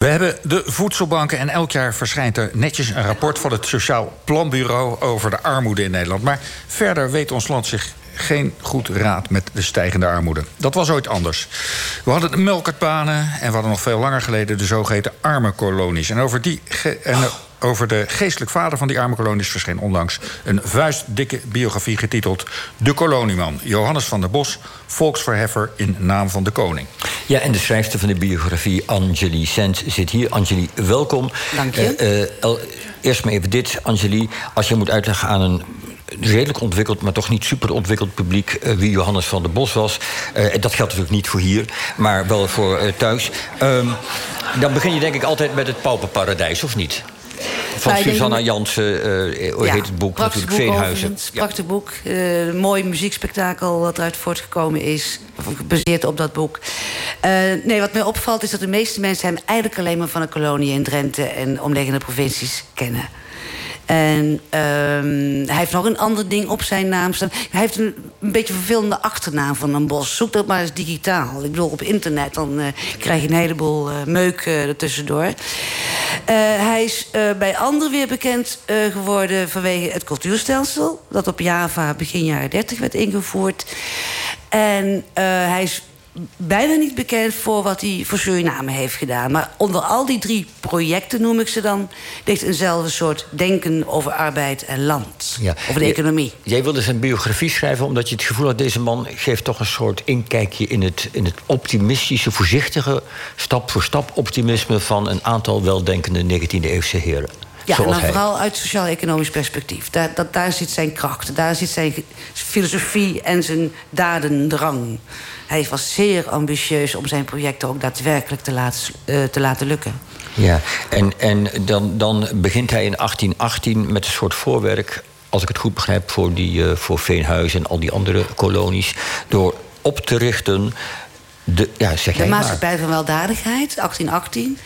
We hebben de voedselbanken en elk jaar verschijnt er netjes een rapport van het Sociaal Planbureau over de armoede in Nederland. Maar verder weet ons land zich geen goed raad met de stijgende armoede. Dat was ooit anders. We hadden de melkertbanen en we hadden nog veel langer geleden de zogeheten arme kolonies. En over die en over de geestelijk vader van die arme kolonies verscheen onlangs een vuistdikke biografie getiteld De Kolonieman. Johannes van der Bos, volksverheffer in naam van de koning. Ja, en de schrijfster van de biografie, Angeli Sent, zit hier. Angeli, welkom. Dank je. Uh, eerst maar even dit, Angeli. Als je moet uitleggen aan een redelijk ontwikkeld, maar toch niet super ontwikkeld publiek uh, wie Johannes van der Bos was. Uh, dat geldt natuurlijk niet voor hier, maar wel voor uh, thuis. Um, dan begin je denk ik altijd met het pauperparadijs, of niet? Van Susanna Jansen, uh, ja, heet het boek? Natuurlijk Veenhuizen. Een prachtig boek. Uh, mooi muziekspektakel wat eruit voortgekomen is. Gebaseerd op dat boek. Uh, nee, wat mij opvalt is dat de meeste mensen hem eigenlijk alleen maar van de kolonie in Drenthe en omliggende provincies kennen. En um, hij heeft nog een ander ding op zijn naam staan. Hij heeft een, een beetje vervelende achternaam van een bos. Zoek dat maar eens digitaal. Ik bedoel, op internet dan uh, krijg je een heleboel uh, meuk ertussendoor. Hij is bij anderen weer bekend geworden vanwege het cultuurstelsel... dat op Java begin jaren 30 werd ingevoerd. En hij is bijna niet bekend voor wat hij voor Suriname heeft gedaan. Maar onder al die drie projecten, noem ik ze dan... ligt eenzelfde soort denken over arbeid en land. Ja. Over de economie. Jij wilde zijn biografie schrijven omdat je het gevoel had... deze man geeft toch een soort inkijkje in het, in het optimistische... voorzichtige, stap-voor-stap optimisme... van een aantal weldenkende 19e-eeuwse heren. Ja, en dan vooral uit sociaal-economisch perspectief. Daar, dat, daar zit zijn kracht, daar zit zijn filosofie en zijn dadendrang. Hij was zeer ambitieus om zijn projecten ook daadwerkelijk te laten, uh, te laten lukken. Ja, en, en dan, dan begint hij in 1818 met een soort voorwerk... als ik het goed begrijp, voor, die, uh, voor Veenhuis en al die andere kolonies... door op te richten de, ja, zeg de maatschappij van weldadigheid, 1818.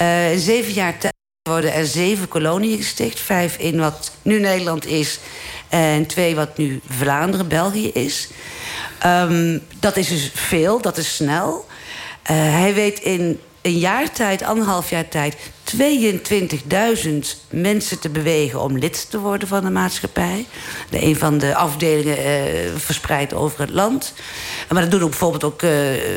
Uh, in zeven jaar tijd worden er zeven koloniën gesticht. Vijf in wat nu Nederland is en twee wat nu Vlaanderen, België is. Um, dat is dus veel, dat is snel. Uh, hij weet in een jaar tijd, anderhalf jaar tijd... 22.000 mensen te bewegen om lid te worden van de maatschappij. De een van de afdelingen uh, verspreid over het land. Maar dat doen ook bijvoorbeeld ook uh,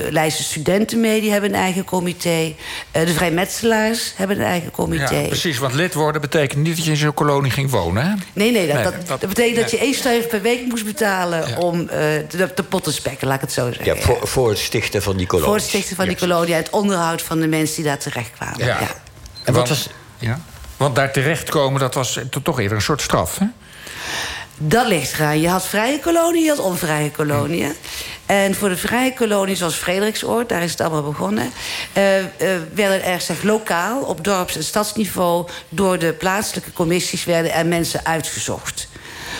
Leidse studenten mee. Die hebben een eigen comité. Uh, de vrijmetselaars hebben een eigen comité. Ja, precies, want lid worden betekent niet dat je in zo'n kolonie ging wonen, hè? Nee, nee, dat, nee, dat, dat, dat betekent nee. dat je één stuiver per week moest betalen... Ja. om de, de pot te spekken, laat ik het zo zeggen. Ja, voor, voor het stichten van die kolonie. Voor het stichten van yes. die kolonie. Het onderhoud van de mensen die daar terecht kwamen. Ja. ja. En wat was... Ja? Want daar terechtkomen, dat was toch eerder een soort straf, hè? Dat ligt eraan. Je had vrije koloniën, je had onvrije koloniën. En voor de vrije kolonies zoals Frederiksoord, daar is het allemaal begonnen... Uh, uh, werden er zeg, lokaal, op dorps- en stadsniveau... door de plaatselijke commissies werden er mensen uitgezocht.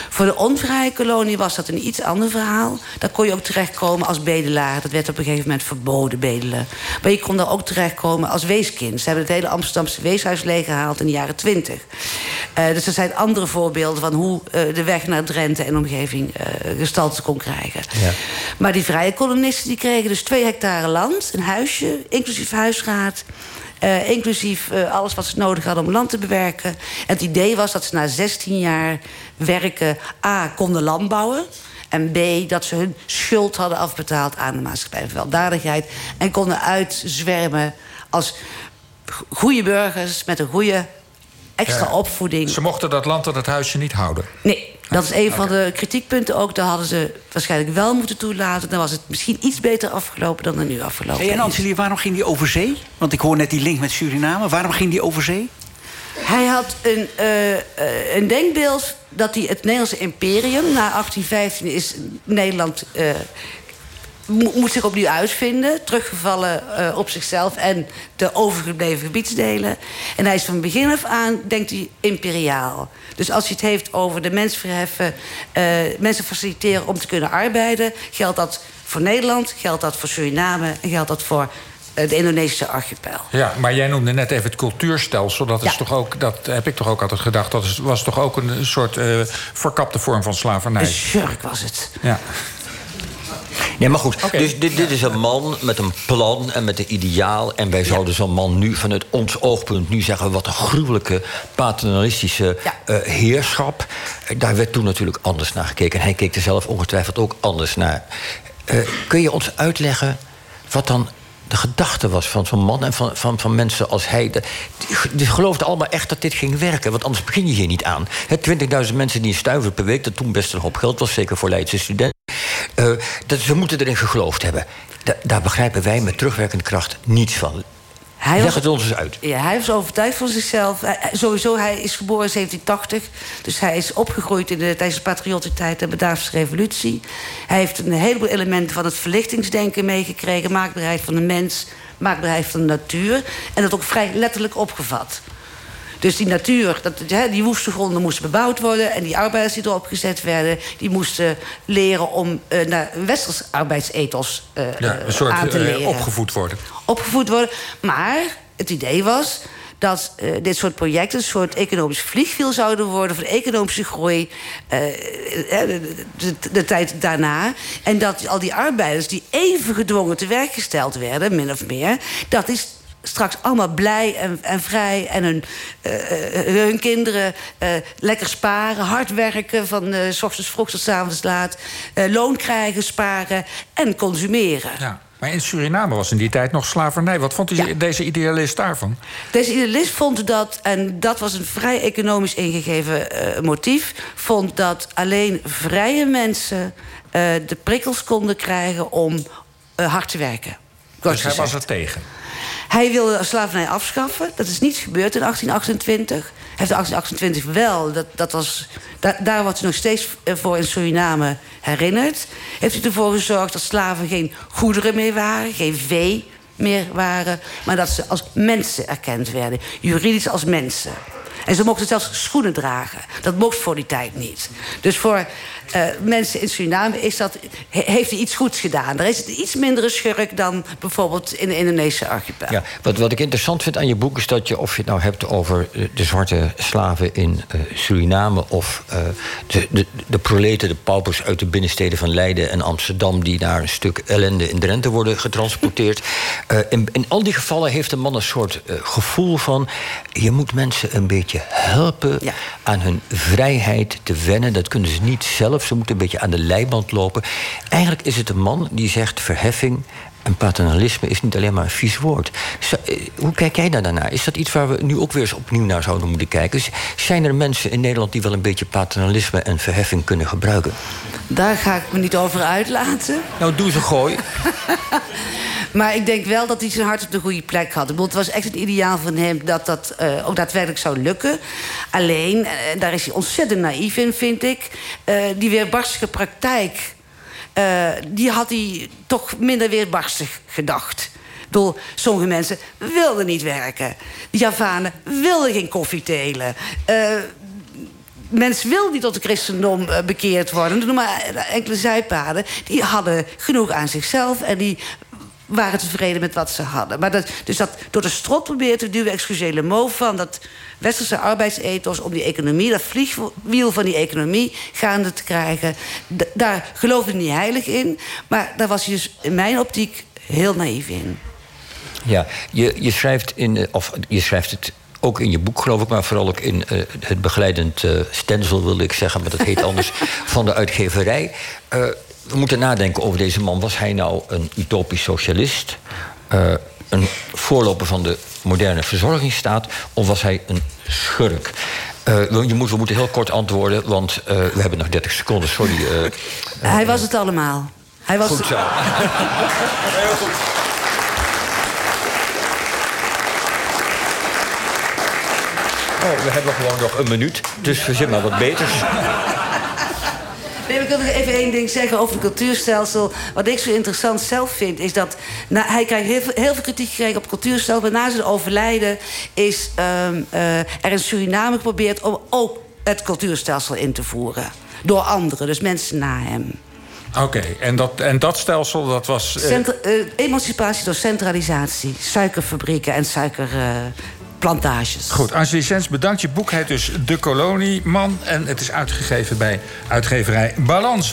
Voor de onvrije kolonie was dat een iets ander verhaal. Daar kon je ook terechtkomen als bedelaar. Dat werd op een gegeven moment verboden, bedelen. Maar je kon daar ook terechtkomen als weeskind. Ze hebben het hele Amsterdamse weeshuis leeggehaald in de jaren twintig. Uh, dus er zijn andere voorbeelden van hoe uh, de weg naar Drenthe en omgeving uh, gestalte kon krijgen. Ja. Maar die vrije kolonisten die kregen dus twee hectare land, een huisje, inclusief huisraad. Uh, inclusief uh, alles wat ze nodig hadden om land te bewerken. En het idee was dat ze na 16 jaar werken... A, konden land bouwen... En B, dat ze hun schuld hadden afbetaald aan de maatschappij van weldadigheid. En konden uitzwermen als goede burgers met een goede extra ja. opvoeding. Ze mochten dat land en het huisje niet houden? Nee, dat is een van de kritiekpunten ook. Daar hadden ze waarschijnlijk wel moeten toelaten. Dan was het misschien iets beter afgelopen dan er nu afgelopen hey, en Ancelie, waarom ging die over zee? Want ik hoor net die link met Suriname. Waarom ging die over zee? Hij had een, uh, uh, een denkbeeld dat hij het Nederlandse imperium... na 1815 is Nederland... Uh, moet zich opnieuw uitvinden. Teruggevallen uh, op zichzelf en de overgebleven gebiedsdelen. En hij is van begin af aan, denkt hij, imperiaal. Dus als je het heeft over de mens verheffen... Uh, mensen faciliteren om te kunnen arbeiden... geldt dat voor Nederland, geldt dat voor Suriname... en geldt dat voor de Indonesische archipel. Ja, maar jij noemde net even het cultuurstelsel. Dat, is ja. toch ook, dat heb ik toch ook altijd gedacht. Dat was toch ook een soort uh, verkapte vorm van slavernij. Een was het. Ja. Nee, maar goed. Dus dit, dit is een man met een plan en met een ideaal. En wij zouden zo'n man nu vanuit ons oogpunt nu zeggen... wat een gruwelijke paternalistische eh, heerschap. Daar werd toen natuurlijk anders naar gekeken. En hij keek er zelf ongetwijfeld ook anders naar. Eh, kun je ons uitleggen wat dan de gedachte was van zo'n man en van, van, van mensen als hij. Die, geloofden allemaal echt dat dit ging werken, want anders begin je hier niet aan. Hè, 20.000 mensen die een stuiver per week, dat toen best een hoop geld was, zeker voor Leidse studenten. Eh, dat, ze moeten erin geloofd hebben. Da- daar begrijpen wij met terugwerkende kracht niets van. Hij Leg was- het ons eens uit. Ja, hij was overtuigd van zichzelf. Hij- sowieso, hij is geboren in 1780. Dus hij is opgegroeid in de, tijdens de patriottentijd en Bataafse revolutie. Hij heeft een heleboel elementen van het verlichtingsdenken meegekregen. Maakbaarheid van de mens, maakbaarheid van de natuur. En dat ook vrij letterlijk opgevat. Dus die natuur, dat, hè, die woeste gronden moesten bebouwd worden... en die arbeiders die erop gezet werden... die moesten leren om eh, naar een westers arbeidsethos eh, Ja, een soort aan te eh, leren opgevoed worden. opgevoed worden. Maar het idee was dat eh, dit soort projecten een soort economisch vliegwiel zouden worden voor de economische groei eh, eh, de, de- de tijd daarna. En dat al die arbeiders die even gedwongen te werk gesteld werden, min of meer, dat die s- straks allemaal blij en, en vrij en hun, eh, eh, hun kinderen eh, lekker sparen, hard werken van eh, s ochtends vroeg tot s avonds laat, eh, loon krijgen, sparen en consumeren. Ja. Maar in Suriname was in die tijd nog slavernij. Wat vond Ja. deze idealist daarvan? Deze idealist vond dat, en dat was een vrij economisch ingegeven eh, motief... vond dat alleen vrije mensen eh, de prikkels konden krijgen om eh, hard te werken. Dus hij was er tegen. Hij wilde slavernij afschaffen. Dat is niet gebeurd in 1828. Hij heeft in 1828 wel, dat, dat was, da- daar wordt hij nog steeds eh, voor in Suriname herinnerd. Heeft hij ervoor gezorgd dat slaven geen goederen meer waren, geen vee meer waren, maar dat ze als mensen erkend werden, juridisch als mensen. En ze mochten zelfs schoenen dragen. Dat mocht voor die tijd niet. Dus voor eh, mensen in Suriname is dat, he- heeft hij iets goeds gedaan. Er is het iets mindere schurk dan bijvoorbeeld in de Indonesische archipel. Ja, wat, wat ik interessant vind aan je boek is dat je, of je het nou hebt over eh, de zwarte slaven in eh, Suriname of de, de, de proleten, de paupers uit de binnensteden van Leiden en Amsterdam, die naar een stuk ellende in Drenthe worden getransporteerd. In, in al die gevallen heeft een man een soort gevoel van: je moet mensen een beetje helpen Ja. aan hun vrijheid te wennen. Dat kunnen ze niet zelf. Ze moeten een beetje aan de leiband lopen. Eigenlijk is het een man die zegt: verheffing en paternalisme is niet alleen maar een vies woord. Eh, hoe kijk jij daar daarnaar? Is dat iets waar we nu ook weer eens opnieuw naar zouden moeten kijken? Zijn er mensen in Nederland die wel een beetje paternalisme en verheffing kunnen gebruiken? Daar ga ik me niet over uitlaten. Nou, doe ze gooi. Maar ik denk wel dat hij zijn hart op de goede plek had. Het was echt het ideaal van hem dat dat eh, ook daadwerkelijk zou lukken. Alleen, eh, daar is hij ontzettend naïef in, vind ik. eh, die weerbarstige praktijk, die had hij toch minder weerbarstig gedacht. Bedoel, sommige mensen wilden niet werken. De Javanen wilden geen koffie telen. Eh, mensen wilden die tot het christendom bekeerd worden. Noem maar enkele zijpaden. Die hadden genoeg aan zichzelf en die waren tevreden met wat ze hadden. Maar dat, dus dat door de strot proberen te duwen, excusez mo van dat westerse arbeidsethos om die economie, dat vliegwiel van die economie gaande te krijgen. d- daar geloofde hij niet heilig in. Maar daar was hij dus in mijn optiek heel naïef in. Ja, je, je schrijft in, eh, of je schrijft het ook in je boek, geloof ik, maar vooral ook in eh, het begeleidend eh stencil, wilde ik zeggen, maar dat heet anders, van de uitgeverij. We moeten nadenken over deze man. Was hij nou een utopisch socialist? eh, een voorloper van de moderne verzorgingsstaat? Of was hij een schurk? Eh, we, je moet, we moeten heel kort antwoorden, want eh, we hebben nog 30 seconden. Sorry. eh, hij was het allemaal. Hij was goed zo. Heel goed. Oh, we hebben gewoon nog een minuut, dus verzin maar wat beters. Nee, ik wil nog even één ding zeggen over het cultuurstelsel. Wat ik zo interessant zelf vind, is dat... Nou, hij krijgt heel veel, heel veel kritiek gekregen op het cultuurstelsel... maar na zijn overlijden is ehm, eh, er in Suriname geprobeerd... om ook het cultuurstelsel in te voeren. Door anderen, dus mensen na hem. Oké, en, dat, en dat stelsel, dat was... eh, Centra- eh, emancipatie door centralisatie. Suikerfabrieken en suikerplantages. Goed, Angelique Sens, bedankt. Je boek heet dus De Kolonieman. En het is uitgegeven bij uitgeverij Balans.